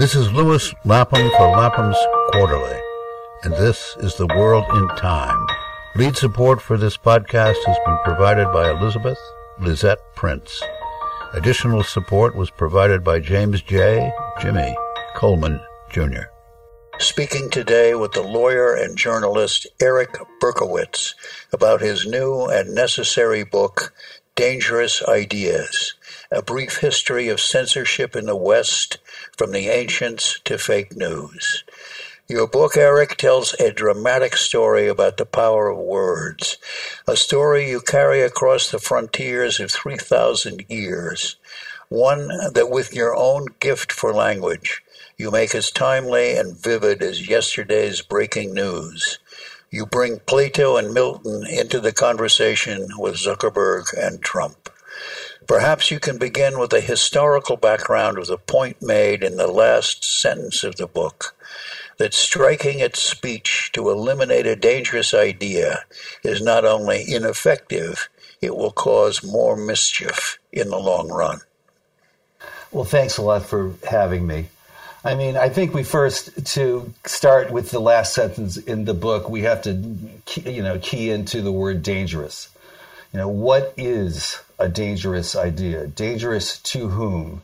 This is Lewis Lapham for Lapham's Quarterly, and this is The World in Time. Lead support for this podcast has been provided by Elizabeth Lisette Prince. Additional support was provided by James J. Jimmy Coleman, Jr. Speaking today with the lawyer and journalist Eric Berkowitz about his new and necessary book, Dangerous Ideas A Brief History of Censorship in the West from the Ancients to Fake News. Your book, Eric, tells a dramatic story about the power of words, a story you carry across the frontiers of 3,000 years, one that, with your own gift for language, you make as timely and vivid as yesterday's breaking news. You bring Plato and Milton into the conversation with Zuckerberg and Trump. Perhaps you can begin with a historical background of the point made in the last sentence of the book that striking at speech to eliminate a dangerous idea is not only ineffective, it will cause more mischief in the long run. Well, thanks a lot for having me. I mean, I think we first to start with the last sentence in the book, we have to, you know, key into the word dangerous. You know, what is a dangerous idea? Dangerous to whom?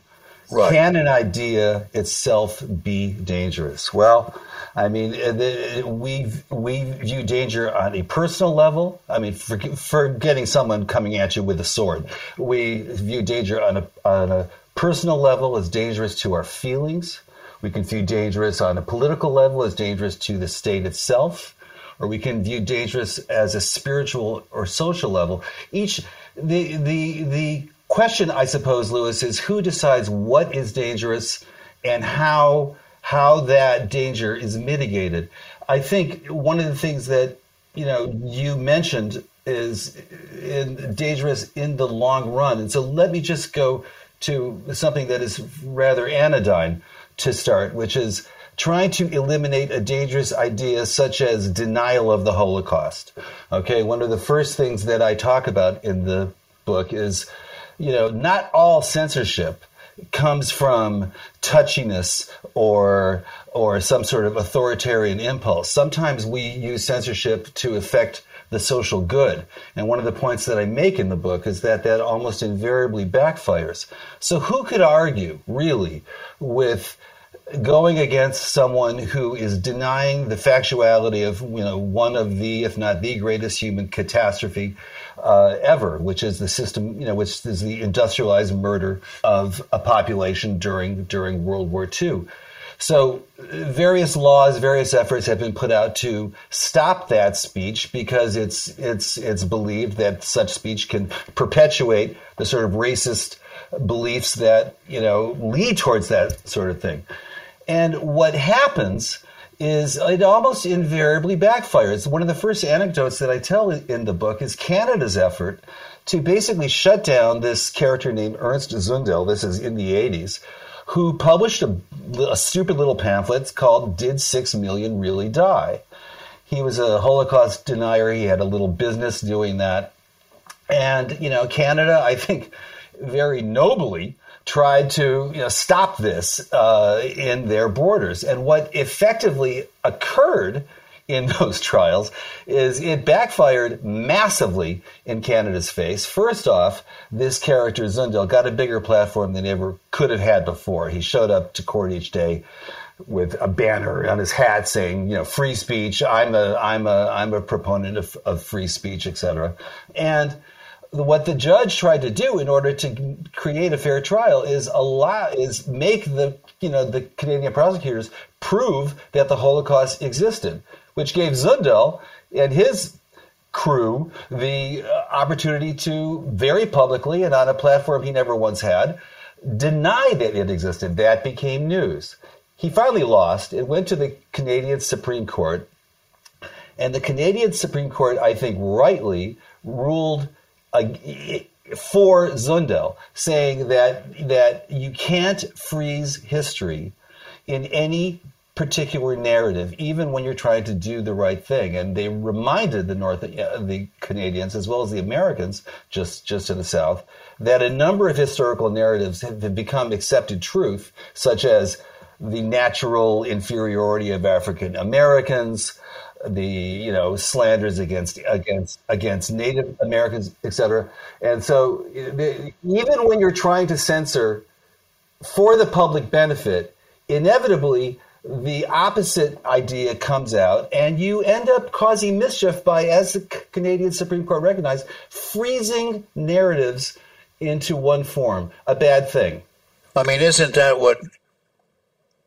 Right. Can an idea itself be dangerous? Well, I mean, uh, we we view danger on a personal level. I mean, for, for getting someone coming at you with a sword, we view danger on a on a personal level as dangerous to our feelings. We can view dangerous on a political level as dangerous to the state itself, or we can view dangerous as a spiritual or social level. Each the the the question, I suppose, Lewis, is who decides what is dangerous and how how that danger is mitigated. I think one of the things that you know you mentioned is in, dangerous in the long run, and so let me just go to something that is rather anodyne to start, which is trying to eliminate a dangerous idea such as denial of the Holocaust. Okay, one of the first things that I talk about in the book is, you know, not all censorship comes from touchiness or or some sort of authoritarian impulse. Sometimes we use censorship to affect the social good. And one of the points that I make in the book is that that almost invariably backfires. So who could argue really with going against someone who is denying the factuality of you know one of the if not the greatest human catastrophe uh, ever, which is the system, you know, which is the industrialized murder of a population during during World War II. So various laws, various efforts have been put out to stop that speech because it's it's it's believed that such speech can perpetuate the sort of racist beliefs that you know lead towards that sort of thing. And what happens is it almost invariably backfires. One of the first anecdotes that I tell in the book is Canada's effort to basically shut down this character named Ernst Zundel. This is in the 80s, who published a, a stupid little pamphlet called Did Six Million Really Die? He was a Holocaust denier. He had a little business doing that. And, you know, Canada, I think, very nobly tried to you know, stop this uh, in their borders. And what effectively occurred in those trials is it backfired massively in Canada's face. First off, this character Zundel got a bigger platform than he ever could have had before. He showed up to court each day with a banner on his hat saying, you know, free speech. I'm a, I'm a, I'm a proponent of, of free speech, etc. And what the judge tried to do in order to create a fair trial is allow is make the you know the Canadian prosecutors prove that the Holocaust existed, which gave Zundel and his crew the uh, opportunity to very publicly and on a platform he never once had deny that it existed. That became news. He finally lost. It went to the Canadian Supreme Court, and the Canadian Supreme Court, I think, rightly ruled for Zundel, saying that that you can't freeze history in any particular narrative, even when you're trying to do the right thing. And they reminded the North, uh, the Canadians, as well as the Americans, just just to the South, that a number of historical narratives have become accepted truth, such as the natural inferiority of African Americans, the you know slanders against against against Native Americans, etc. And so, even when you're trying to censor for the public benefit, inevitably the opposite idea comes out, and you end up causing mischief by, as the Canadian Supreme Court recognized, freezing narratives into one form. A bad thing. I mean, isn't that what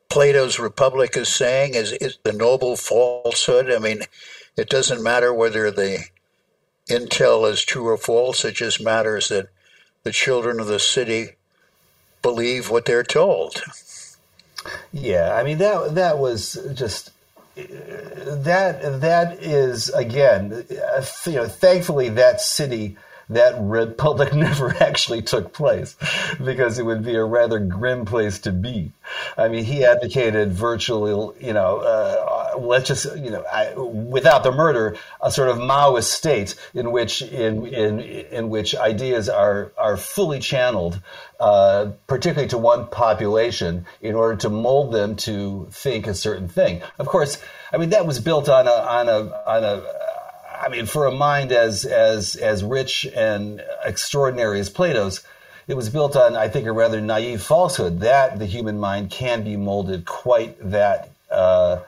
Plato's Republic is saying? Is is the noble falsehood? I mean, it doesn't matter whether the intel is true or false. It just matters that the children of the city believe what they're told. Yeah, I mean that that was just that that is again, uh, you know, thankfully that city that republic never actually took place because it would be a rather grim place to be. I mean, he advocated virtually, you know, uh, let's just, you know, I, without the murder, a sort of Maoist state in which in in in which ideas are are fully channeled, uh, particularly to one population, in order to mold them to think a certain thing. Of course, I mean that was built on a on a on a I mean, for a mind as as as rich and extraordinary as Plato's, it was built on, I think, a rather naive falsehood that the human mind can be molded quite that uh,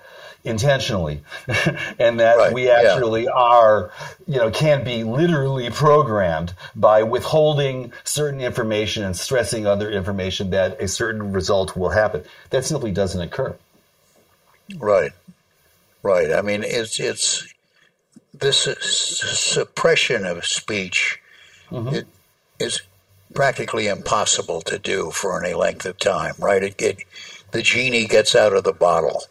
intentionally, and that right, we actually yeah. are, you know, can be literally programmed by withholding certain information and stressing other information that a certain result will happen. That simply doesn't occur. Right, right. I mean, it's it's this suppression of speech mm-hmm. it is practically impossible to do for any length of time, right? It, it, the genie gets out of the bottle.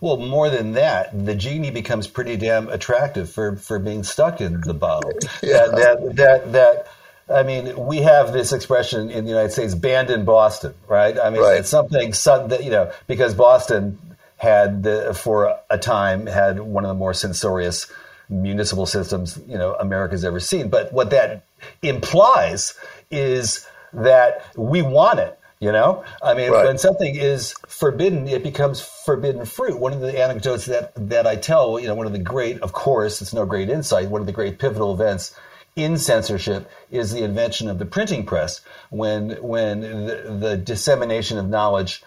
Well, more than that, the genie becomes pretty damn attractive for, for being stuck in the bottle. yeah. That, that, that, that, I mean, we have this expression in the United States, banned in Boston, right? I mean, right. it's something, that, you know, because Boston had the, for a time had one of the more censorious municipal systems you know America's ever seen. But what that implies is that we want it. You know, I mean, right. when something is forbidden, it becomes forbidden fruit. One of the anecdotes that that I tell, you know, one of the great, of course, it's no great insight. One of the great pivotal events in censorship is the invention of the printing press, when when the, the dissemination of knowledge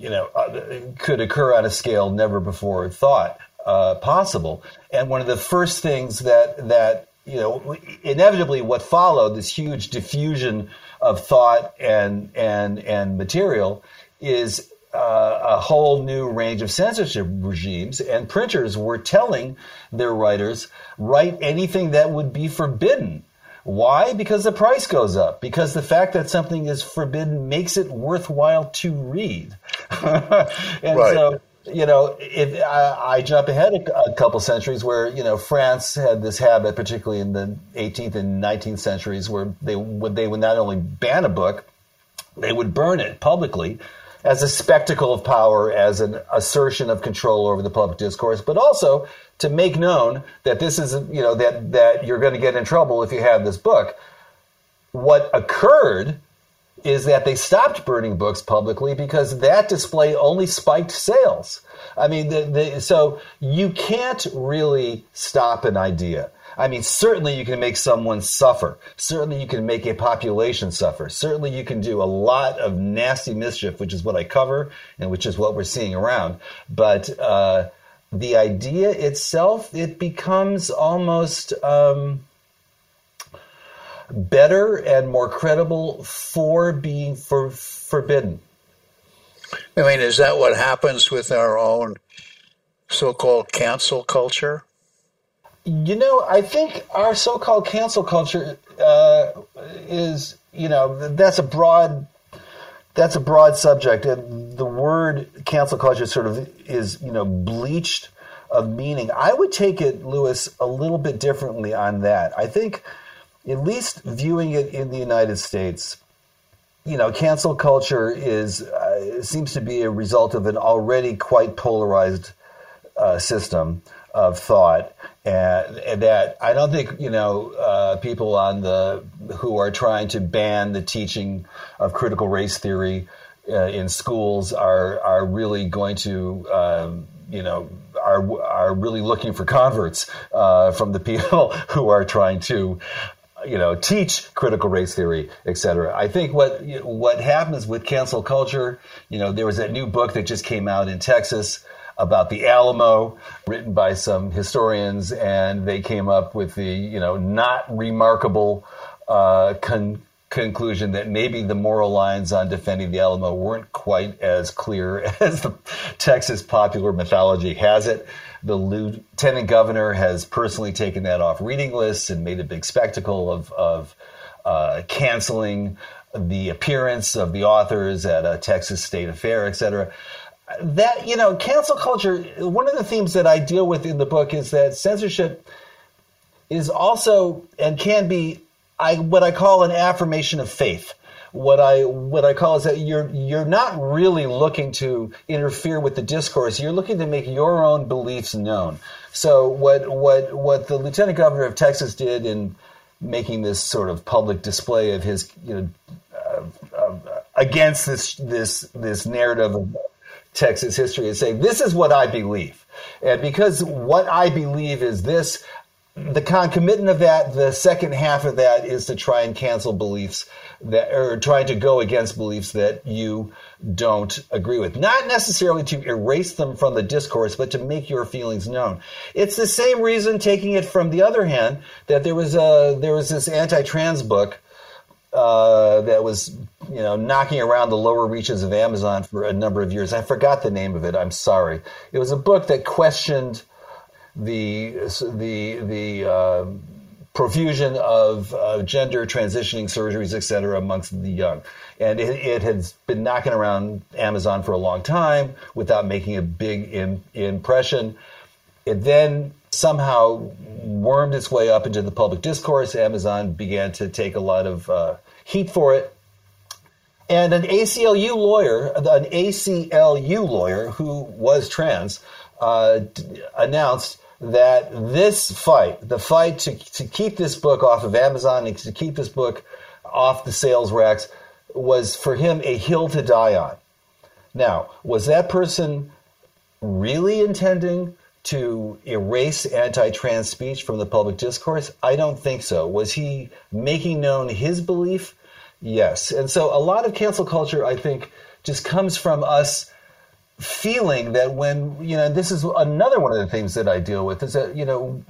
you know, uh, could occur on a scale never before thought uh, possible. And one of the first things that that you know, inevitably, what followed this huge diffusion of thought and and and material is uh, a whole new range of censorship regimes, and printers were telling their writers write anything that would be forbidden why? Because the price goes up. Because the fact that something is forbidden makes it worthwhile to read. and right. so, you know, if I, I jump ahead a, a, couple centuries where, you know, France had this habit, particularly in the 18th and 19th centuries, where they would, they would not only ban a book, they would burn it publicly as a spectacle of power, as an assertion of control over the public discourse, but also to make known that this is, you know, that, that you're going to get in trouble if you have this book. What occurred is that they stopped burning books publicly because that display only spiked sales. I mean, the, the, so you can't really stop an idea. I mean, certainly you can make someone suffer. Certainly you can make a population suffer. Certainly you can do a lot of nasty mischief, which is what I cover and which is what we're seeing around. But uh, the idea itself, it becomes almost um, better and more credible for being for forbidden. I mean, is that what happens with our own so-called cancel culture? You know, I think our so-called cancel culture uh, is, you know, that's a broad that's a broad subject, and the word cancel culture sort of is, you know, bleached of meaning. I would take it, Lewis, a little bit differently on that. I think, at least viewing it in the United States, you know, cancel culture is uh, seems to be a result of an already quite polarized uh, system of thought, and, and, that I don't think you know uh, people on the who are trying to ban the teaching of critical race theory uh, in schools are are really going to um, you know are are really looking for converts uh, from the people who are trying to you know teach critical race theory et cetera. I think what what happens with cancel culture you know there was that new book that just came out in texas about the alamo written by some historians and they came up with the you know not remarkable uh, con- conclusion that maybe the moral lines on defending the Alamo weren't quite as clear as the Texas popular mythology has it. The lieutenant governor has personally taken that off reading lists and made a big spectacle of, of uh, canceling the appearance of the authors at a Texas state affair, et cetera. That, you know, cancel culture, one of the themes that I deal with in the book is that censorship is also and can be I what I call an affirmation of faith. What I what I call is that you're you're not really looking to interfere with the discourse. You're looking to make your own beliefs known. So what what what the lieutenant governor of Texas did in making this sort of public display of his you know uh, uh, against this this this narrative of Texas history is saying this is what I believe, and because what I believe is this, the concomitant of that, the second half of that is to try and cancel beliefs that, or trying to go against beliefs that you don't agree with. Not necessarily to erase them from the discourse, but to make your feelings known. It's the same reason, taking it from the other hand, that there was a there was this anti-trans book uh, that was you know knocking around the lower reaches of Amazon for a number of years. I forgot the name of it. I'm sorry. It was a book that questioned the the the uh, profusion of uh, gender transitioning surgeries, et cetera, amongst the young. And it, it, has been knocking around Amazon for a long time without making a big impression. It then somehow wormed its way up into the public discourse. Amazon began to take a lot of uh, heat for it. And an ACLU lawyer, an ACLU lawyer who was trans, uh, announced that this fight, the fight to, to keep this book off of Amazon and to keep this book off the sales racks, was for him a hill to die on. Now, was that person really intending to erase anti trans speech from the public discourse? I don't think so. Was he making known his belief? Yes. And so a lot of cancel culture, I think, just comes from us feeling that when you know this is another one of the things that I deal with is that you know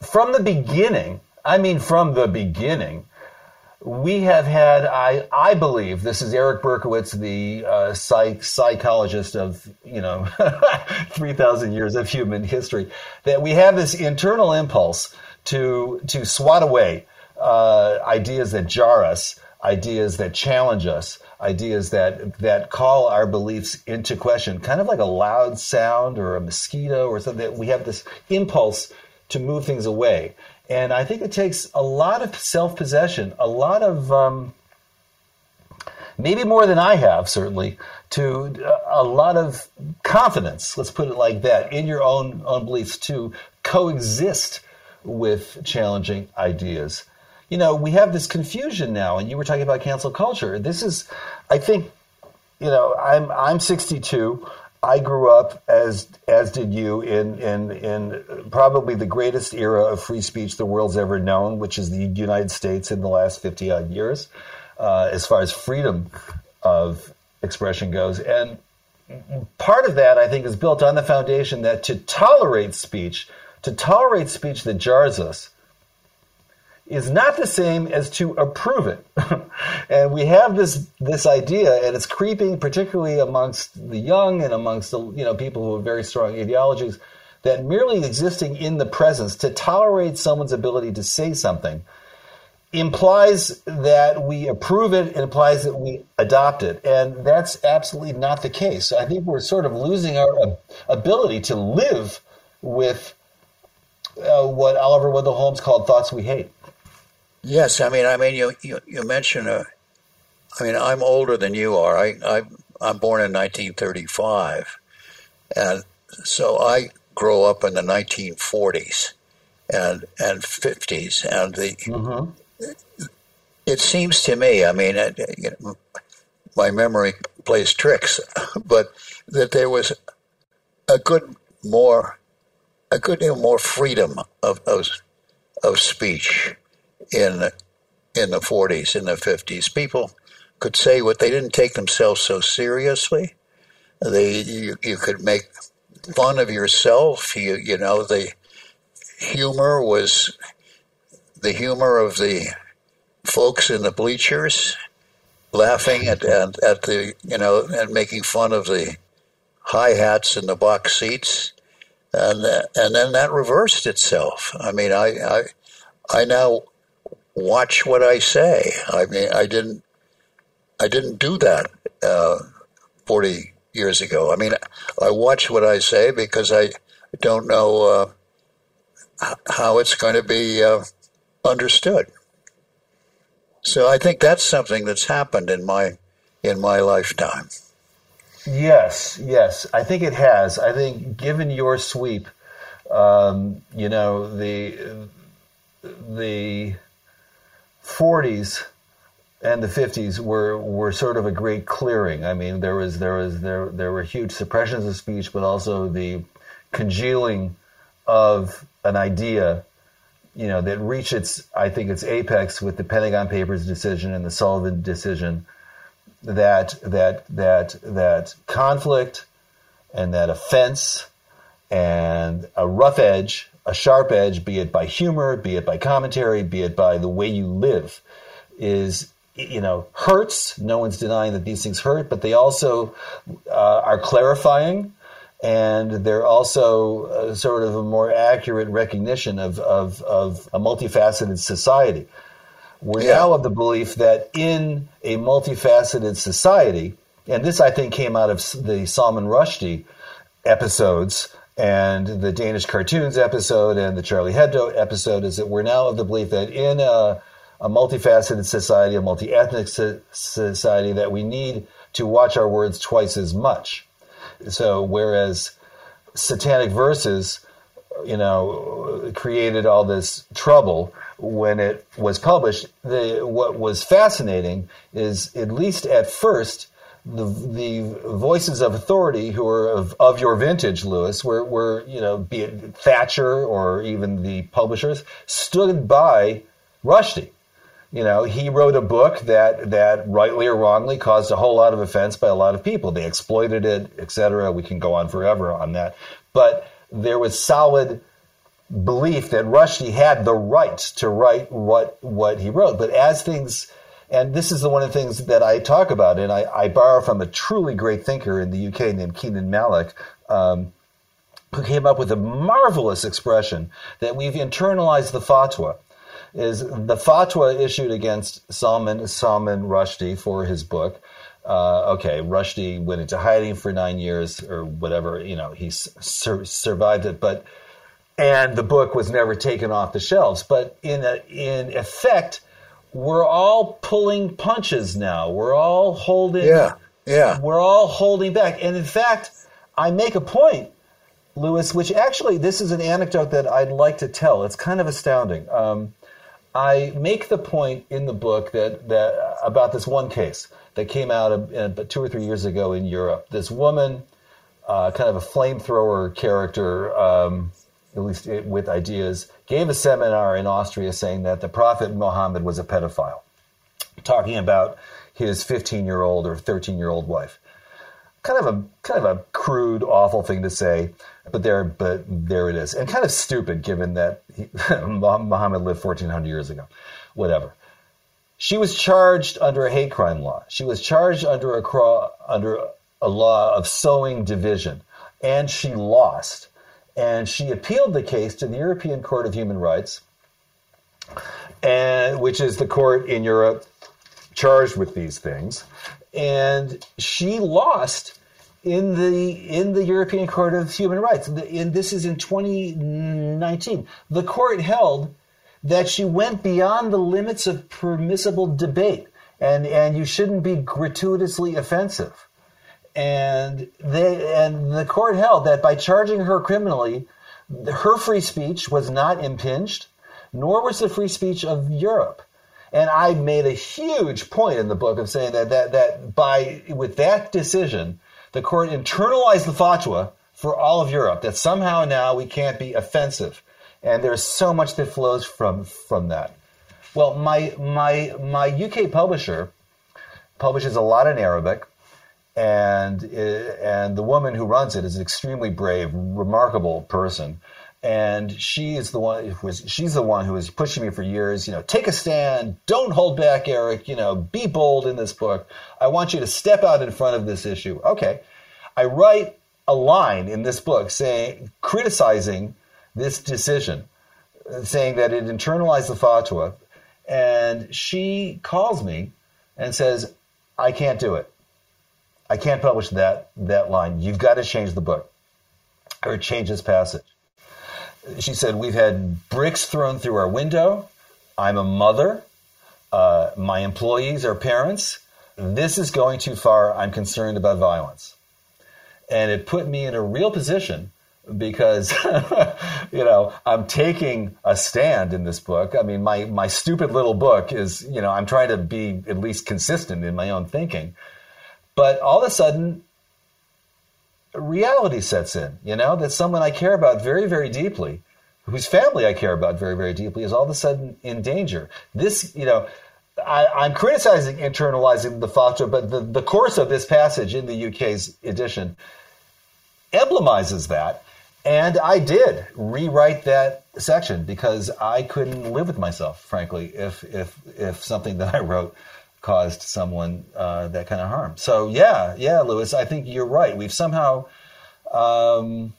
from the beginning I mean from the beginning we have had I I believe this is Eric Berkowitz the uh, psych, psychologist of you know 3000 years of human history that we have this internal impulse to to swat away uh, ideas that jar us ideas that challenge us ideas that that call our beliefs into question, kind of like a loud sound or a mosquito or something. That we have this impulse to move things away, and I think it takes a lot of self possession, a lot of um, maybe more than I have certainly to uh, a lot of confidence. Let's put it like that in your own own beliefs to coexist with challenging ideas you know, we have this confusion now, and you were talking about cancel culture. This is, I think, you know, I'm I'm 62. I grew up as as did you in in in probably the greatest era of free speech the world's ever known, which is the United States in the last 50 odd years, uh, as far as freedom of expression goes. And part of that, I think, is built on the foundation that to tolerate speech, to tolerate speech that jars us, is not the same as to approve it. and we have this this idea, and it's creeping, particularly amongst the young and amongst the you know people who have very strong ideologies, that merely existing in the presence to tolerate someone's ability to say something implies that we approve it, it implies that we adopt it. And that's absolutely not the case. I think we're sort of losing our ability to live with uh, what Oliver Wendell Holmes called thoughts we hate. Yes, I mean, I mean, you you, you mentioned. Uh, I mean, I'm older than you are. I, I I'm born in 1935, and so I grew up in the 1940s and and 50s, and the. Mm-hmm. It, seems to me, I mean, it, you know, my memory plays tricks, but that there was a good more a good deal more freedom of of, of speech in in the 40s in the 50s. People could say what they didn't take themselves so seriously. They you, you could make fun of yourself. You you know the humor was the humor of the folks in the bleachers laughing at, at, at the you know and making fun of the high hats in the box seats, and and then that reversed itself. I mean, I I, I now watch what I say. I mean, I didn't I didn't do that uh, forty years ago. I mean, I watch what I say because I don't know uh, how it's going to be uh, understood. So I think that's something that's happened in my in my lifetime. Yes, yes, I think it has. I think given your sweep, um, you know the the 40s and the 50s were were sort of a great clearing. I mean, there was there was there there were huge suppressions of speech, but also the congealing of an idea you know, that reached its, I think, its apex with the Pentagon Papers decision and the Sullivan decision. That that that that conflict and that offense and a rough edge, a sharp edge, be it by humor, be it by commentary, be it by the way you live, is you know hurts. No one's denying that these things hurt, but they also uh, are clarifying and they're also uh, sort of a more accurate recognition of, of, of a multifaceted society. We're yeah. now of the belief that in a multifaceted society, and this I think came out of the Salman Rushdie episodes and the Danish cartoons episode and the Charlie Hebdo episode, is that we're now of the belief that in a, a multifaceted society, a multi ethnic society, that we need to watch our words twice as much. So whereas Satanic Verses, you know, created all this trouble when it was published, the, what was fascinating is at least at first the the voices of authority who were of, of your vintage, Lewis, were, were you know, be it Thatcher or even the publishers, stood by Rushdie. You know, he wrote a book that that rightly or wrongly caused a whole lot of offense by a lot of people. They exploited it, etc. We can go on forever on that, but there was solid belief that Rushdie had the right to write what what he wrote. But as things and this is the one of the things that I talk about, and I, I borrow from a truly great thinker in the UK named Kenan Malik, um, who came up with a marvelous expression that we've internalized the fatwa is the fatwa issued against Salman Salman Rushdie for his book. Uh, okay, Rushdie went into hiding for nine years or whatever. You know, he sur- survived it, but and the book was never taken off the shelves. But in a, in effect, we're all pulling punches now. We're all holding. Yeah, yeah. We're all holding back, and in fact, I make a point Lewis, which actually this is an anecdote that I'd like to tell. It's kind of astounding. Um, I make the point in the book that, that about this one case that came out uh, two or three years ago in Europe. This woman, uh, kind of a flamethrower character, um, at least with ideas, gave a seminar in Austria saying that the Prophet Muhammad was a pedophile, talking about his 15 year old or 13 year old wife. Kind of a kind of a crude, awful thing to say. But there, but there it is, and kind of stupid given that he, Muhammad lived 1400 years ago. Whatever. She was charged under a hate crime law. She was charged under a under a law of sowing division, and she lost. And she appealed the case to the European Court of Human Rights, and which is the court in Europe charged with these things. And she lost in the in the European Court of Human Rights. And this is in 2019. The court held that she went beyond the limits of permissible debate, and and you shouldn't be gratuitously offensive. And they and the court held that by charging her criminally, her free speech was not impinged, nor was the free speech of Europe. And I made a huge point in the book of saying that that that by with that decision, the court internalized the fatwa for all of Europe. That somehow now we can't be offensive, and there's so much that flows from from that. Well, my my my UK publisher publishes a lot in Arabic, and uh, and the woman who runs it is an extremely brave, remarkable person. And she is the one who was she's the one who was pushing me for years you know take a stand don't hold back eric you know be bold in this book. I want you to step out in front of this issue. Okay. I write a line in this book saying criticizing this decision saying that it internalized the fatwa. And she calls me and says i can't do it i can't publish that that line you've got to change the book or change this passage she said, We've had bricks thrown through our window. I'm a mother. Uh, my employees are parents. This is going too far. I'm concerned about violence. And it put me in a real position because, you know, I'm taking a stand in this book. I mean, my, my stupid little book is, you know, I'm trying to be at least consistent in my own thinking. But all of a sudden, reality sets in, you know, that someone I care about very, very deeply, whose family I care about very, very deeply, is all of a sudden in danger. This, you know, I, am criticizing internalizing the fatwa, but the, the course of this passage in the UK's edition emblemizes that. And I did rewrite that section because I couldn't live with myself, frankly, if if if something that I wrote caused someone uh, that kind of harm. So yeah, yeah, Lewis, I think you're right. We've somehow, um,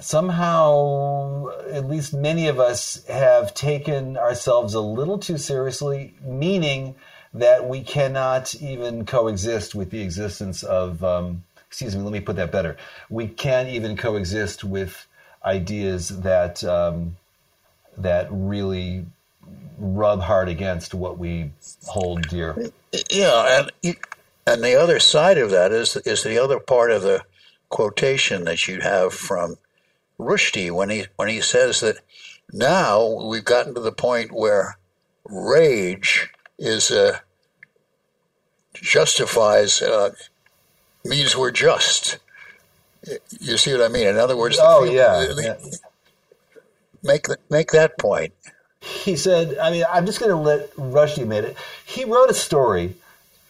somehow, at least many of us have taken ourselves a little too seriously, meaning that we cannot even coexist with the existence of. Um, excuse me, let me put that better. We can't even coexist with ideas that um, that really rub hard against what we hold dear. Yeah, and and the other side of that is is the other part of the quotation that you have from Rushdie when he when he says that now we've gotten to the point where rage is uh, justifies uh, means we're just. You see what I mean? In other words, oh yeah, yeah. make make that point he said, I mean, I'm just going to let Rushdie admit it. He wrote a story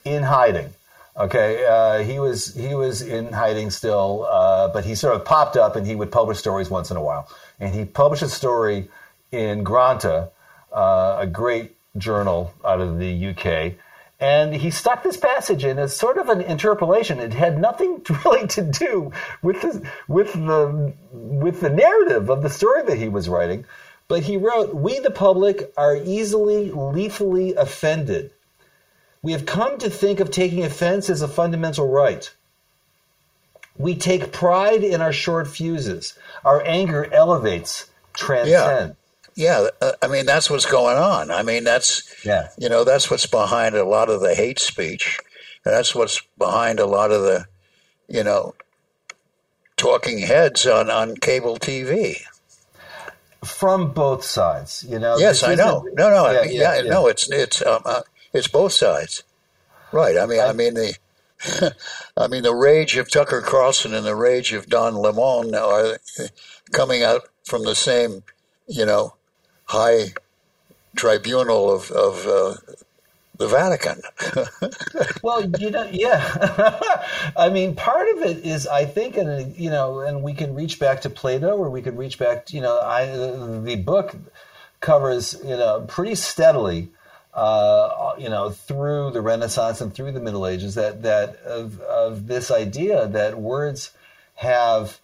in hiding. Okay, uh, he was he was in hiding still, uh, but he sort of popped up and he would publish stories once in a while. And he published a story in Granta, uh, a great journal out of the UK. And he stuck this passage in as sort of an interpolation. It had nothing really to do with the, with the with the narrative of the story that he was writing. But he wrote, We the public are easily, lethally offended. We have come to think of taking offense as a fundamental right. We take pride in our short fuses. Our anger elevates, transcends. Yeah, yeah. Uh, I mean that's what's going on. I mean that's yeah. You know that's what's behind a lot of the hate speech. And That's what's behind a lot of the, you know, talking heads on on cable TV from both sides. You know. Yes, I know. No, no, yeah, I mean, yeah, yeah, no. It's it's um, uh, it's both sides, right? I mean, I, I mean the. I mean, the rage of Tucker Carlson and the rage of Don Lemon are coming out from the same, you know, high tribunal of, of uh, the Vatican. well, you know, yeah. I mean, part of it is, I think, and you know, and we can reach back to Plato, or we could reach back. To, you know, I the book covers you know pretty steadily. Uh, you know, through the Renaissance and through the Middle Ages, that that of, of this idea that words have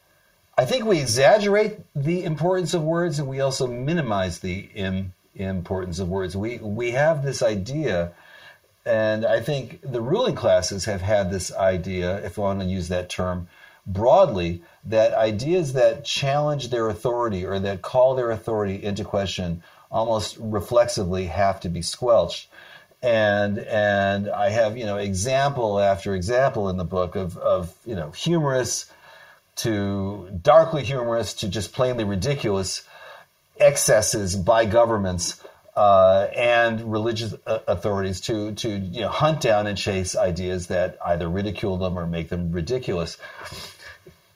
I think we exaggerate the importance of words and we also minimize the Im- importance of words. We we have this idea and I think the ruling classes have had this idea, if I want to use that term broadly, that ideas that challenge their authority or that call their authority into question almost reflexively have to be squelched. And and I have you know example after example in the book of of you know humorous to darkly humorous to just plainly ridiculous excesses by governments uh, and religious uh, authorities to to you know, hunt down and chase ideas that either ridicule them or make them ridiculous.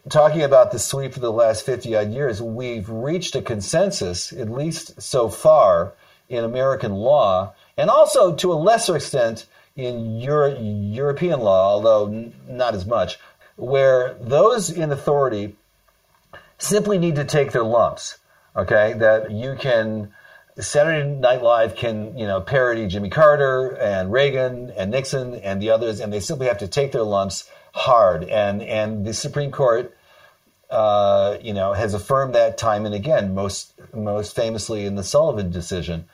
Talking about the sweep of the last 50 odd years, we've reached a consensus, at least so far, in American law, and also to a lesser extent in Euro- European law, although n- not as much, where those in authority simply need to take their lumps. Okay, that you can Saturday Night Live can, you know, parody Jimmy Carter and Reagan and Nixon and the others, and they simply have to take their lumps hard. And and the Supreme Court, uh, you know, has affirmed that time and again. Most most famously in the Sullivan decision,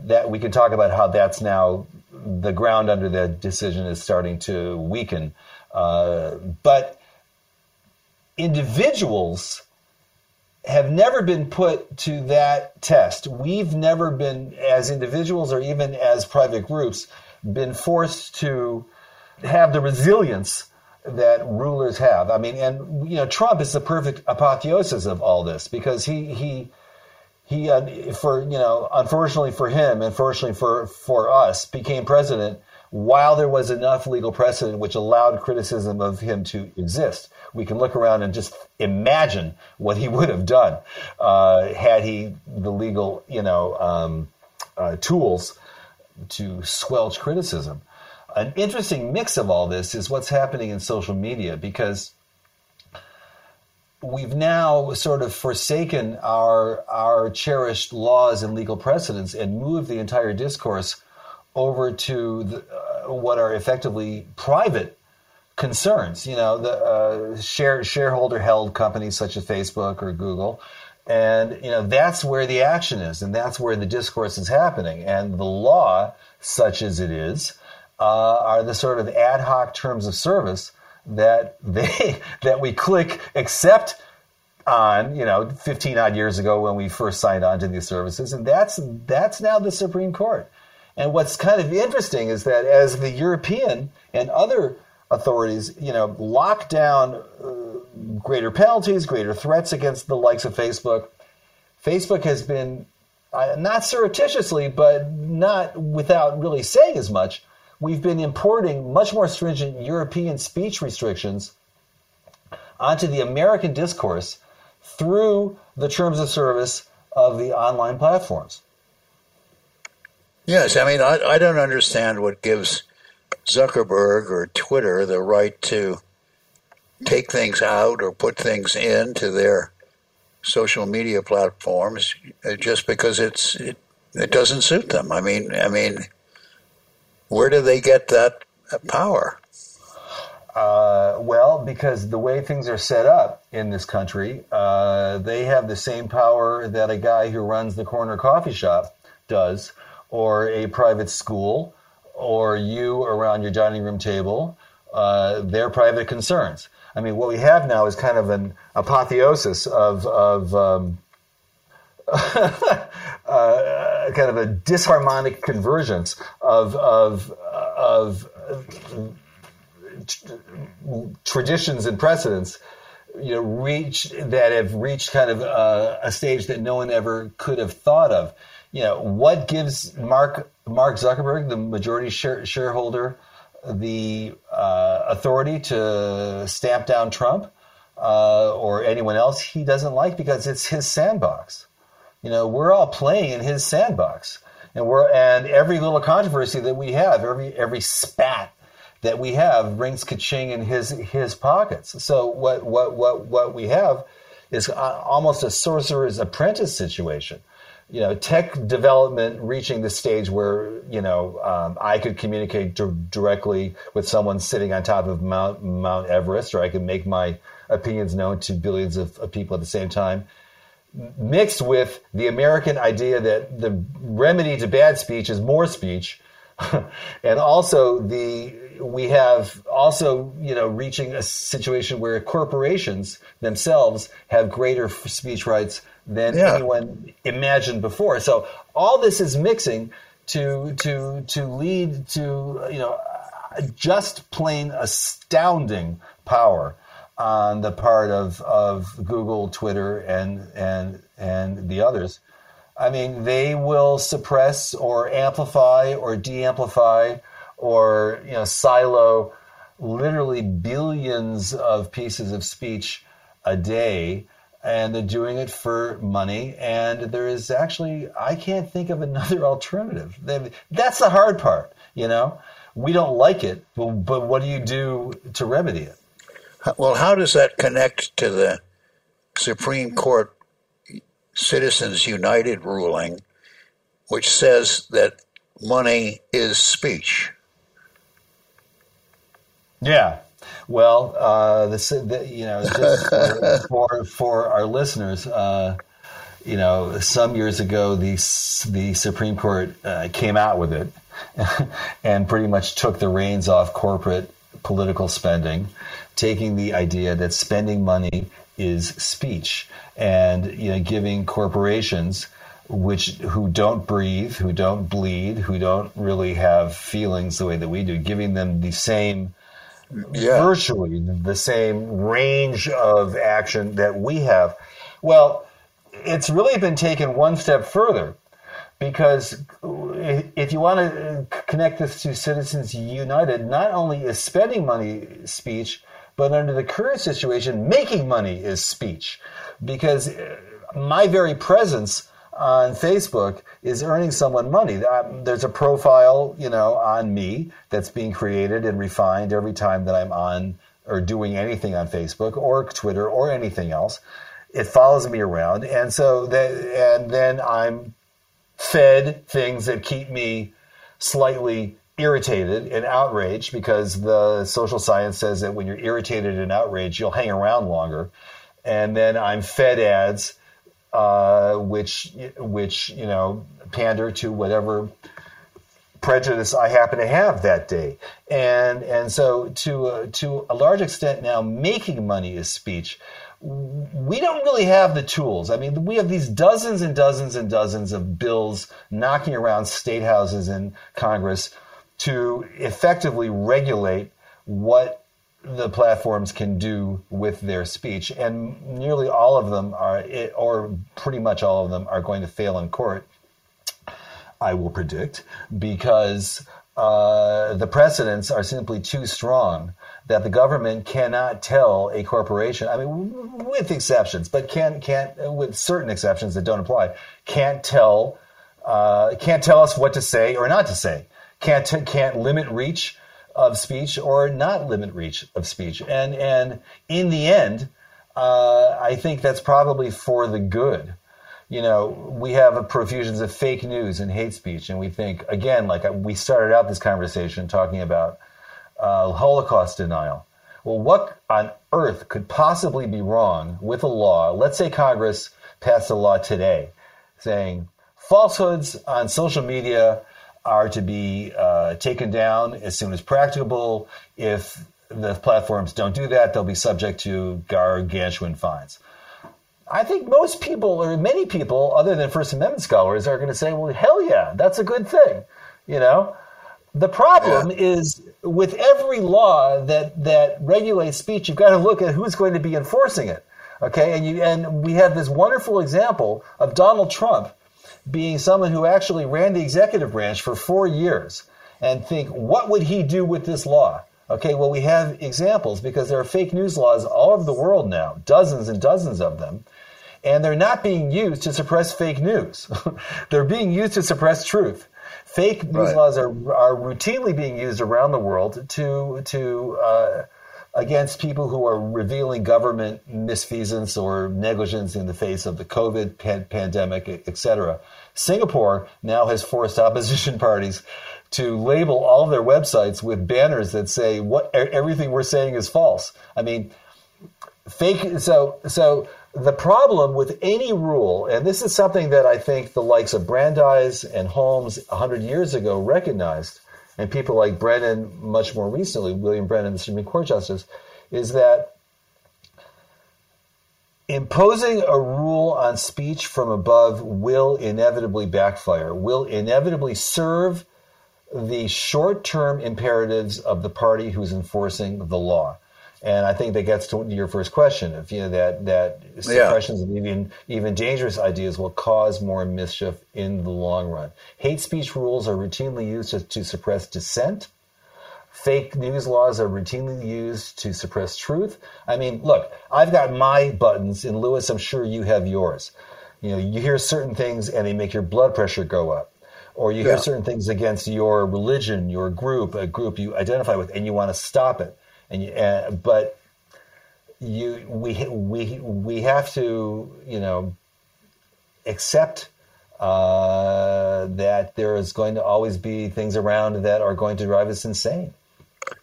that we can talk about how that's now the ground under that decision is starting to weaken. Uh, but individuals have never been put to that test. We've never been, as individuals or even as private groups, been forced to have the resilience that rulers have. I mean, and you know, Trump is the perfect apotheosis of all this because he he he uh, for you know, unfortunately for him, unfortunately for for us, became president while there was enough legal precedent which allowed criticism of him to exist we can look around and just imagine what he would have done uh, had he the legal, you know, um, uh, tools to squelch criticism. An interesting mix of all this is what's happening in social media because we've now sort of forsaken our our cherished laws and legal precedents and moved the entire discourse over to the, uh, what are effectively private concerns. You know, the uh, share, shareholder held companies such as Facebook or Google. And, you know, that's where the action is, and that's where the discourse is happening. And the law, such as it is, uh, are the sort of ad hoc terms of service that they that we click accept on, you know, 15 odd years ago when we first signed on to these services, and that's that's now the Supreme Court. And what's kind of interesting is that as the European and other authorities, you know, lock down uh, greater penalties, greater threats against the likes of Facebook. Facebook has been uh, not surreptitiously, but not without really saying as much. We've been importing much more stringent European speech restrictions onto the American discourse through the terms of service of the online platforms. Yes, I mean, I, I don't understand what gives Zuckerberg or Twitter the right to take things out or put things into their social media platforms just because it's it, it doesn't suit them. I mean, I mean, where do they get that power? Uh, well, because the way things are set up in this country, uh, they have the same power that a guy who runs the corner coffee shop does, or a private school, or you around your dining room table uh, their private concerns. I mean, what we have now is kind of an apotheosis of, of um, uh, kind of a disharmonic convergence of, of, of traditions and precedents you know reach that have reached kind of uh, a stage that no one ever could have thought of you know, what gives Mark Mark Zuckerberg, the majority share, shareholder, the uh, authority to stamp down Trump uh, or anyone else he doesn't like because it's his sandbox. You know, we're all playing in his sandbox, and we're and every little controversy that we have, every every spat that we have, rings kaching in his his pockets. So what what what what we have is uh, almost a sorcerer's apprentice situation you know, tech development reaching the stage where you know um, I could communicate d- directly with someone sitting on top of Mount Mount Everest, or I could make my opinions known to billions of, of people at the same time. Mixed with the American idea that the remedy to bad speech is more speech, and also the we have also you know reaching a situation where corporations themselves have greater speech rights than yeah. anyone imagined before. So all this is mixing to to to lead to you know just plain astounding power on the part of, of Google, Twitter, and and and the others. I mean, they will suppress or amplify or de-amplify or you know silo literally billions of pieces of speech a day and they're doing it for money and there is actually i can't think of another alternative. That's the hard part you know? We don't like it but, but what do you do to remedy it? Well how does that connect to the supreme court citizens united ruling which says that money is speech yeah. Well, uh, the, the, you know, just for, for, for our listeners, uh, you know, some years ago, the the Supreme Court uh, came out with it and pretty much took the reins off corporate political spending, taking the idea that spending money is speech, and you know, giving corporations which who don't breathe, who don't bleed, who don't really have feelings the way that we do, giving them the same yeah. virtually the same range of action that we have. Well, it's really been taken one step further because if you want to connect this to Citizens United, not only is spending money speech, but under the current situation, making money is speech. Because my very presence on Facebook is earning someone money. Um, there's a profile, you know, on me that's being created and refined every time that I'm on or doing anything on Facebook or Twitter or anything else. It follows me around, and so that, and then I'm fed things that keep me slightly irritated and outraged because the social science says that when you're irritated and outraged, you'll hang around longer. And then I'm fed ads uh, which which you know pander to whatever prejudice I happen to have that day, and and so to uh, to a large extent now, making money is speech. We don't really have the tools. I mean, we have these dozens and dozens and dozens of bills knocking around state houses and Congress to effectively regulate what the platforms can do with their speech, and nearly all of them are, or pretty much all of them, are going to fail in court. I will predict because uh, the precedents are simply too strong that the government cannot tell a corporation. I mean, with exceptions, but can can't with certain exceptions that don't apply, can't tell uh, can't tell us what to say or not to say. Can't can't limit reach of speech or not limit reach of speech. And and in the end, uh, I think that's probably for the good. You know, we have profusions of fake news and hate speech, and we think again, like we started out this conversation talking about uh, Holocaust denial. Well, what on earth could possibly be wrong with a law? Let's say Congress passed a law today saying falsehoods on social media are to be uh, taken down as soon as practicable. If the platforms don't do that, they'll be subject to gargantuan fines. I think most people, or many people, other than First Amendment scholars, are going to say, "Well, hell yeah, that's a good thing." You know, the problem yeah. is with every law that that regulates speech, you've got to look at who's going to be enforcing it. Okay, and you and we have this wonderful example of Donald Trump being someone who actually ran the executive branch for four years and think, what would he do with this law? Okay, well, we have examples because there are fake news laws all over the world now, dozens and dozens of them, and they're not being used to suppress fake news. they're being used to suppress truth. Fake news right. laws are, are routinely being used around the world to, to uh, against people who are revealing government misfeasance or negligence in the face of the COVID pan- pandemic, etc. Singapore now has forced opposition parties to label all of their websites with banners that say what everything we're saying is false. I mean, fake. So so the problem with any rule, and this is something that I think the likes of Brandeis and Holmes hundred years ago recognized and people like Brennan, much more recently, William Brennan, the Supreme Court Justice, is that imposing a rule on speech from above will inevitably backfire, will inevitably serve the short term imperatives of the party who's enforcing the law. And I think that gets to your first question of you know that that suppressions yeah. of even even dangerous ideas will cause more mischief in the long run. Hate speech rules are routinely used to, to suppress dissent. Fake news laws are routinely used to suppress truth. I mean, look, I've got my buttons, and Lewis, I'm sure you have yours. You know, you hear certain things and they make your blood pressure go up or you hear certain things against your religion, your group, a group you identify with, and you want to stop it. And uh, but you, we, we, we have to, you know, accept uh, that there is going to always be things around that are going to drive us insane.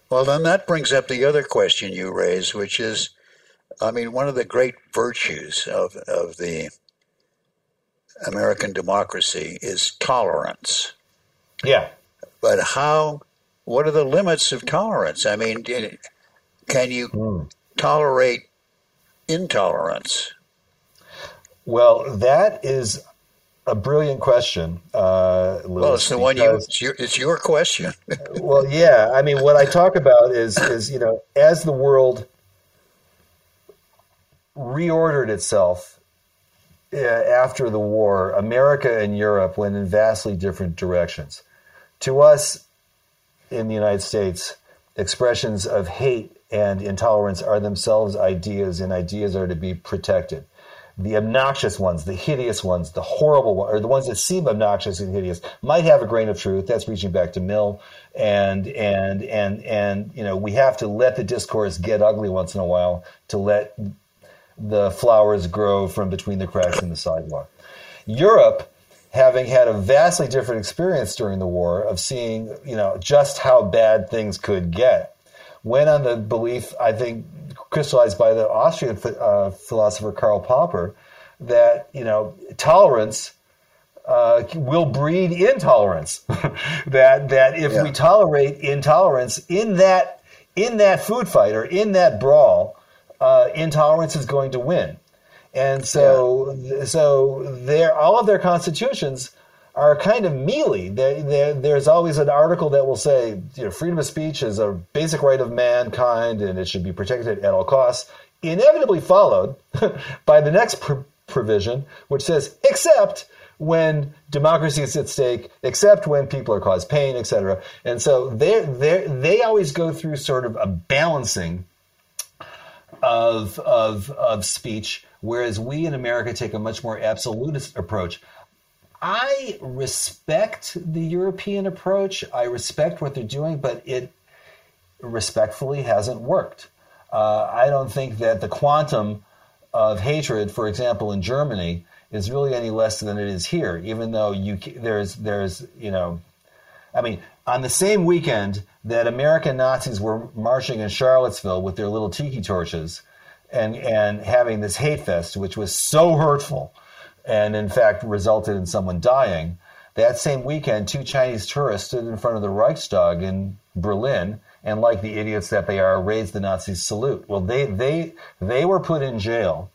Well, then that brings up the other question you raise, which is, I mean, one of the great virtues of of the American democracy is tolerance. Yeah. But how, what are the limits of tolerance? I mean, can you mm. tolerate intolerance? Well, that is a brilliant question. Uh, Lewis, well, it's the one you, it's your, it's your question. well, yeah. I mean, what I talk about is, is, you know, as the world reordered itself after the war, America and Europe went in vastly different directions. To us in the United States, expressions of hate and intolerance are themselves ideas, and ideas are to be protected. The obnoxious ones, the hideous ones, the horrible ones, or the ones that seem obnoxious and hideous, might have a grain of truth. That's reaching back to Mill, and and and and you know we have to let the discourse get ugly once in a while to let the flowers grow from between the cracks in the sidewalk. Europe, having had a vastly different experience during the war of seeing, you know, just how bad things could get, went on the belief, I think, crystallized by the Austrian uh, philosopher Karl Popper, that you know tolerance uh, will breed intolerance. that that if yeah. we tolerate intolerance in that in that food fight or in that brawl, uh, intolerance is going to win. And so, yeah. so their all of their constitutions are kind of mealy. They're, they're, there's always an article that will say, you know, freedom of speech is a basic right of mankind and it should be protected at all costs. Inevitably followed by the next pr- provision, which says, except when democracy is at stake, except when people are caused pain, etc. And so they they always go through sort of a balancing of, of, of speech, whereas we in America take a much more absolutist approach. I respect the European approach. I respect what they're doing, but it respectfully hasn't worked. Uh, I don't think that the quantum of hatred, for example, in Germany, is really any less than it is here. Even though you there's there's you know, I mean, on the same weekend that American Nazis were marching in Charlottesville with their little tiki torches and, and having this hate fest, which was so hurtful and in fact resulted in someone dying. That same weekend, two Chinese tourists stood in front of the Reichstag in Berlin and, like the idiots that they are, raised the Nazi salute. Well, they, they, they were put in jail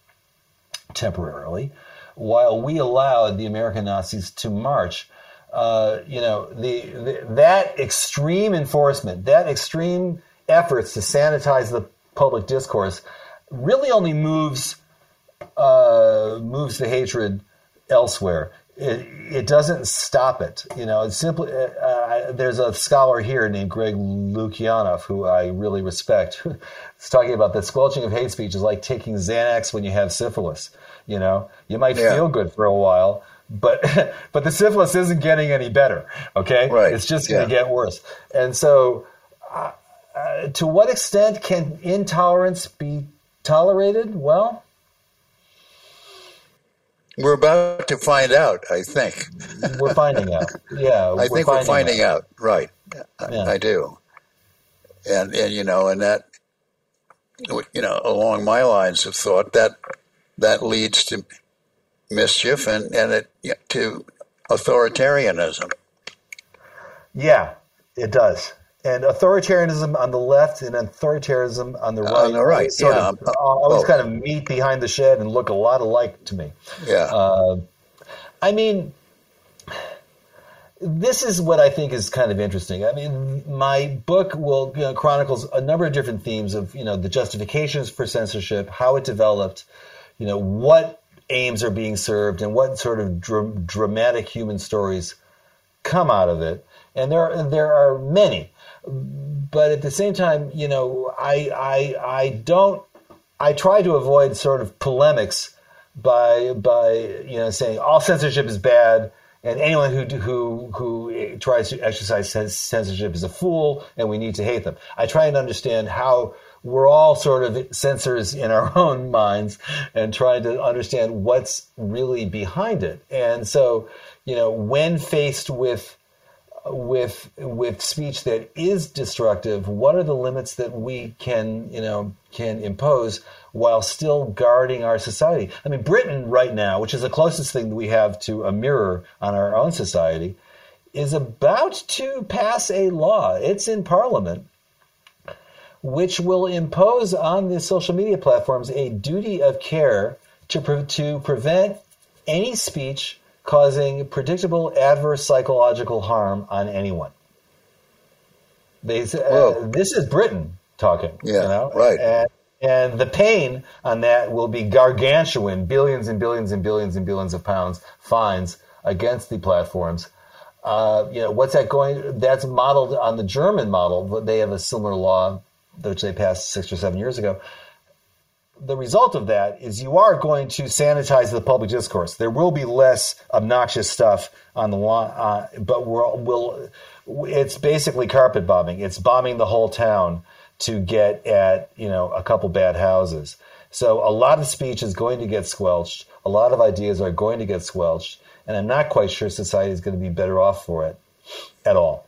temporarily while we allowed the American Nazis to march uh, you know, the, the, that extreme enforcement, that extreme efforts to sanitize the public discourse, really only moves uh, moves the hatred elsewhere. It, it, doesn't stop it. You know, it's simply. Uh, there's a scholar here named Greg Lukianoff who I really respect. He's talking about the squelching of hate speech is like taking Xanax when you have syphilis. You know, you might yeah. feel good for a while, but but the syphilis isn't getting any better. Okay, right. it's just going to yeah. get worse. And so, uh, uh, to what extent can intolerance be tolerated? Well. We're about to find out, I think. We're finding out. Yeah, I we're think finding we're finding out. out. Right, yeah. I, I do, and and you know, and that you know, along my lines of thought, that that leads to mischief and, and it to authoritarianism. Yeah, it does. And authoritarianism on the left and authoritarianism on the right. On the right, sort yeah. Of, always kind of meet behind the shed and look a lot alike to me. Yeah. Uh, I mean, this is what I think is kind of interesting. I mean, my book will you know, chronicles a number of different themes of you know the justifications for censorship, how it developed, you know what aims are being served, and what sort of dr- dramatic human stories come out of it. And there there are many, but at the same time, you know, I I I don't I try to avoid sort of polemics by by you know saying all censorship is bad and anyone who who who tries to exercise censorship is a fool, and we need to hate them. I try and understand how we're all sort of censors in our own minds, and trying to understand what's really behind it. And so, you know, when faced with with with speech that is destructive, what are the limits that we can you know can impose while still guarding our society? I mean, Britain right now, which is the closest thing we have to a mirror on our own society, is about to pass a law. It's in Parliament. Which will impose on the social media platforms a duty of care to, pre- to prevent any speech causing predictable adverse psychological harm on anyone. They, uh, this is Britain talking. Yeah, you know? right. And, and the pain on that will be gargantuan, billions and billions and billions and billions of pounds fines against the platforms. Uh, you know, what's that going? That's modeled on the German model. But they have a similar law, which they passed six or seven years ago, the result of that is you are going to sanitize the public discourse. There will be less obnoxious stuff on the lawn, uh, but we'll, we'll, it's basically carpet bombing. It's bombing the whole town to get at you know a couple bad houses. So a lot of speech is going to get squelched. A lot of ideas are going to get squelched, and I'm not quite sure society is going to be better off for it at all.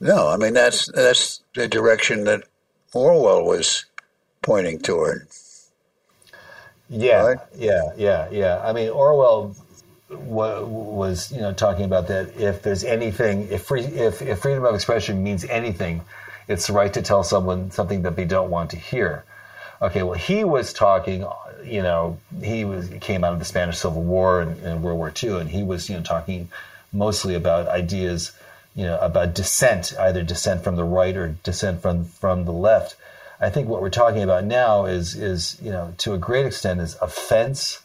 No, I mean that's that's the direction that Orwell was pointing toward. Yeah, right? yeah, yeah, yeah. I mean, Orwell was you know talking about that if there's anything if free if, if freedom of expression means anything, it's the right to tell someone something that they don't want to hear. Okay, well, he was talking. You know, he was he came out of the Spanish Civil War and, and World War II, and he was you know talking mostly about ideas, you know, about dissent, either dissent from the right or dissent from from the left. I think what we're talking about now is is you know to a great extent is offense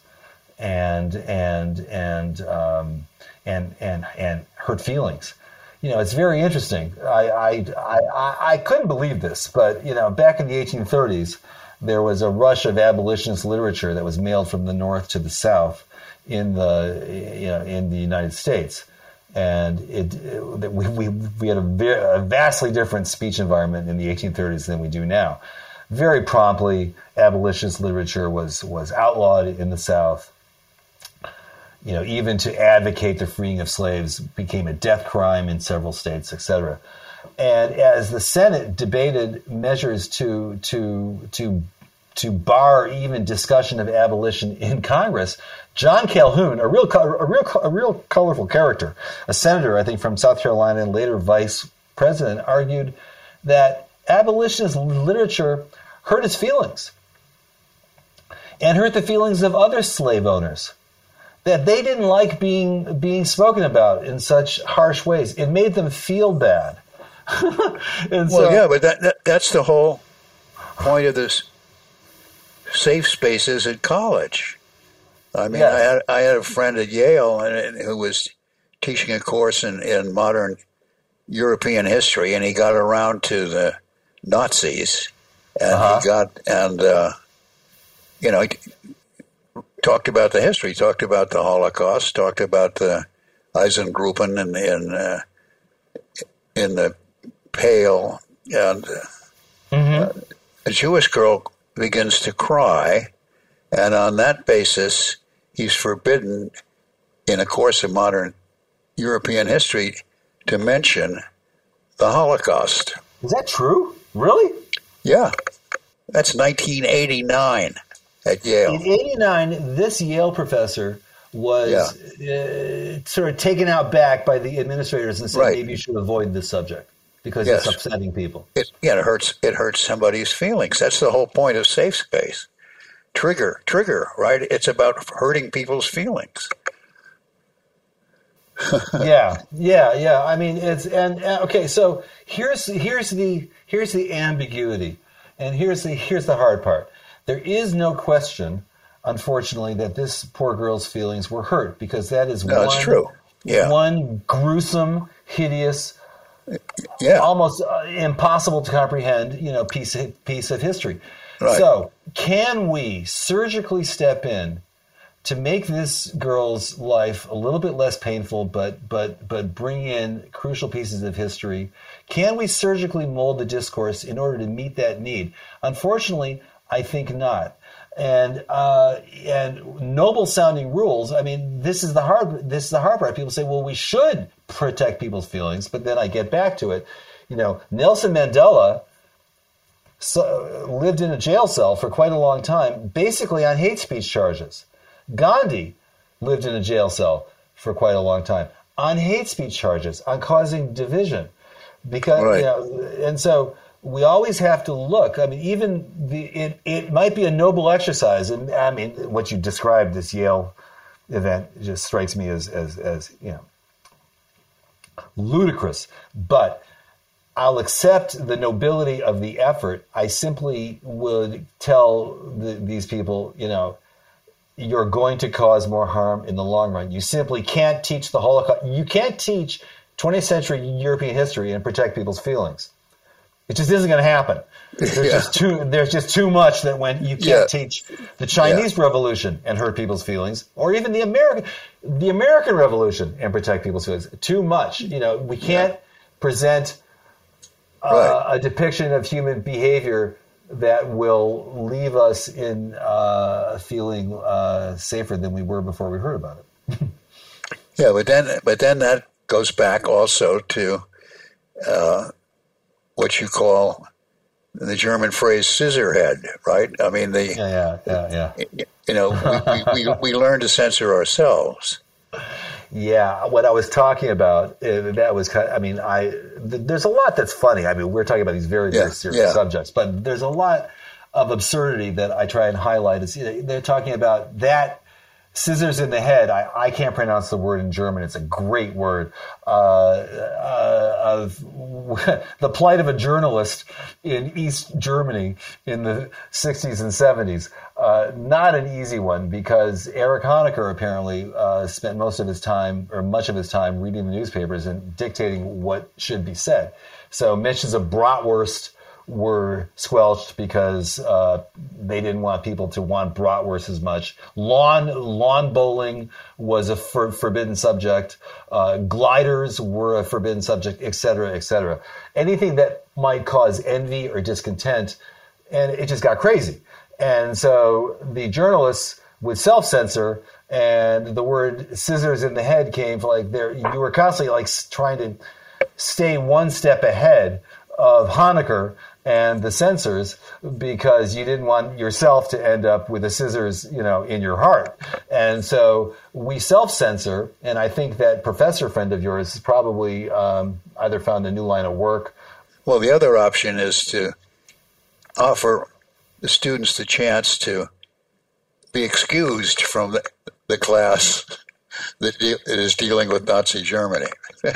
and and and um, and and and hurt feelings. You know, it's very interesting. I, I I I couldn't believe this, but you know, back in the 1830s, there was a rush of abolitionist literature that was mailed from the north to the south in the you know in the United States and it, it, we, we, we had a, a, vastly different speech environment in the 1830s than we do now. Very promptly, abolitionist literature was was outlawed in the South. You know, even to advocate the freeing of slaves became a death crime in several states, etc. And as the Senate debated measures to to to to bar even discussion of abolition in Congress, John Calhoun, a real, a real, a real colorful character, a senator, I think, from South Carolina and later vice president, argued that abolitionist literature hurt his feelings and hurt the feelings of other slave owners that they didn't like being being spoken about in such harsh ways. It made them feel bad. well, so, yeah, but that, that, that's the whole point of this safe spaces at college. I mean, I, had, I had a friend at Yale and, who was teaching a course in, in modern European history, and he got around to the Nazis, and uh-huh. he got and uh, you know talked about the history, talked about the Holocaust, talked about the Einsatzgruppen in in, uh, in the Pale, and uh, mm-hmm. Uh, a Jewish girl begins to cry, and on that basis, he's forbidden in a course of modern European history to mention the Holocaust. Is that true? Really? Yeah. That's 1989 at Yale. In 89, this Yale professor was yeah. uh, sort of taken out back by the administrators and said right. maybe you should avoid this subject because yes. it's upsetting people. It, yeah, it hurts. It hurts somebody's feelings. That's the whole point of safe space. Trigger, trigger, right? It's about hurting people's feelings. yeah, yeah, yeah. I mean, it's and uh, okay. So here's here's the here's the ambiguity, and here's the here's the hard part. There is no question, unfortunately, that this poor girl's feelings were hurt because that is no, one, true. Yeah. one gruesome, hideous, yeah. almost uh, impossible to comprehend, you know, piece of, piece of history. Right. So, can we surgically step in to make this girl's life a little bit less painful, but but but bring in crucial pieces of history? Can we surgically mold the discourse in order to meet that need? Unfortunately, I think not. And uh, and noble sounding rules. I mean, this is the hard. This is the hard part. People say, well, we should protect people's feelings, but then I get back to it. You know, Nelson Mandela so, lived in a jail cell for quite a long time, basically on hate speech charges. Gandhi lived in a jail cell for quite a long time on hate speech charges, on causing division. Because, Right. you know, and so we always have to look. I mean, even the it, it might be a noble exercise, and I mean, what you described this Yale event just strikes me as as as you know ludicrous, but I'll accept the nobility of the effort. I simply would tell the, these people, you know, you're going to cause more harm in the long run. You simply can't teach the Holocaust. You can't teach 20th century European history and protect people's feelings. It just isn't going to happen. There's Yeah. just too there's just too much that when you can't Yeah. teach the Chinese Revolution and hurt people's feelings, or even the American the American Revolution and protect people's feelings. Too much. You know, we can't present uh, Right. a depiction of human behavior that will leave us in uh, feeling uh, safer than we were before we heard about it. Yeah, but then but then that goes back also to uh, what you call the German phrase "scissorhead," right? I mean, the Yeah, yeah, yeah, yeah. you know we, we, we learn to censor ourselves. Yeah, what I was talking about, uh, that was kind of, I mean, I, there's a lot that's funny. I mean, we're talking about these very, Yeah, very serious yeah. subjects, but there's a lot of absurdity that I try and highlight. Is, they're talking about that scissors in the head. I, I can't pronounce the word in German. It's a great word. Uh, uh, of the plight of a journalist in East Germany in the 60s and 70s. Uh, not an easy one because Erich Honecker apparently uh, spent most of his time, or much of his time, reading the newspapers and dictating what should be said. So mentions of bratwurst were squelched because uh, they didn't want people to want bratwurst as much. Lawn lawn bowling was a for, forbidden subject. Uh, gliders were a forbidden subject, etc., cetera, et cetera. Anything that might cause envy or discontent, and it just got crazy. And so the journalists would self censor, and the word "scissors in the head" came like there. You were constantly like trying to stay one step ahead of Honecker and the censors because you didn't want yourself to end up with the scissors, you know, in your heart. And so we self-censor, and I think that professor friend of yours probably um, either found a new line of work. Well, the other option is to offer the students the chance to be excused from the, the class that, de- that is dealing with Nazi Germany.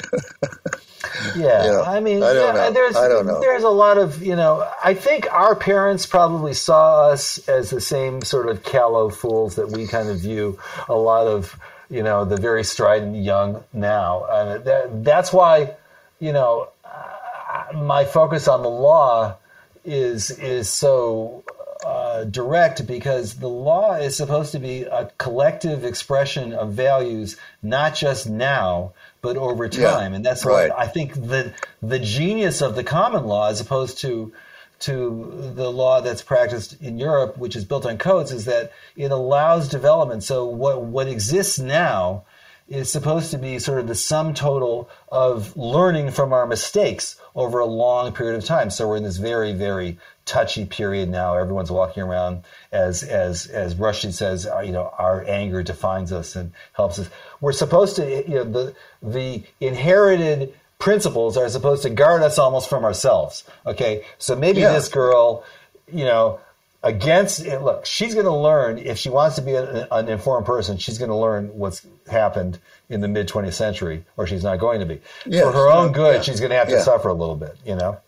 Yeah, Yeah. I mean, I don't yeah, know. there's know. there's a lot of you know. I think our parents probably saw us as the same sort of callow fools that we kind of view a lot of you know the very strident young now, and that, that's why you know uh, my focus on the law is is so uh, direct because the law is supposed to be a collective expression of values, not just now, but over Yeah, time. and that's right. what I think the the genius of the common law, as opposed to to the law that's practiced in Europe, which is built on codes, is that it allows development. So what what exists now is supposed to be sort of the sum total of learning from our mistakes over a long period of time. So we're in this very, very touchy period now. Everyone's walking around as as as Rushdie says, uh, you know, our anger defines us and helps us. We're supposed to, you know, the the inherited principles are supposed to guard us almost from ourselves. Okay, so maybe Yeah. this girl, you know, against it. Look, she's going to learn if she wants to be a, an informed person. She's going to learn what's happened in the mid 20th century, or she's not going to be. Yes, For her own good, yeah, she's going to have to suffer a little bit. You know.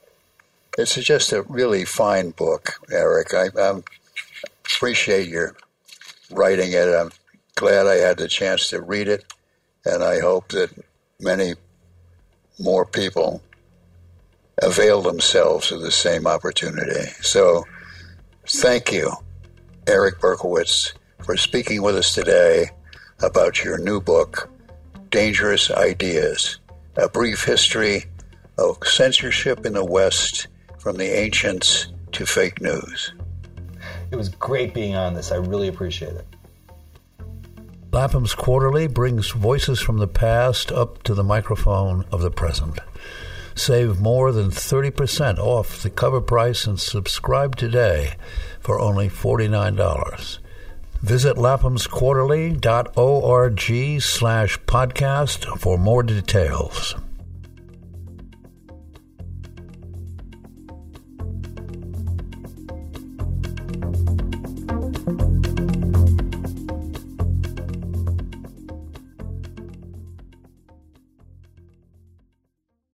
It's just a really fine book, Eric. I um, appreciate your writing it. I'm glad I had the chance to read it, and I hope that many more people avail themselves of the same opportunity. So, thank you, Eric Berkowitz, for speaking with us today about your new book, Dangerous Ideas A Brief History of Censorship in the West from the Ancients to Fake News. It was great being on this. I really appreciate it. Lapham's Quarterly brings voices from the past up to the microphone of the present. Save more than 30% off the cover price and subscribe today for only $49. Visit laphamsquarterly.org slash podcast for more details.